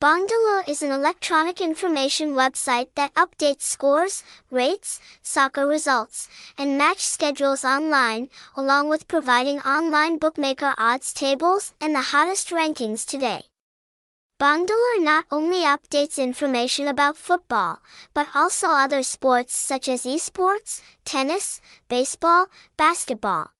Bongdalu is an electronic information website that updates scores, rates, soccer results, and match schedules online, along with providing online bookmaker odds tables and the hottest rankings today. Bongdalu not only updates information about football, but also other sports such as esports, tennis, baseball, basketball,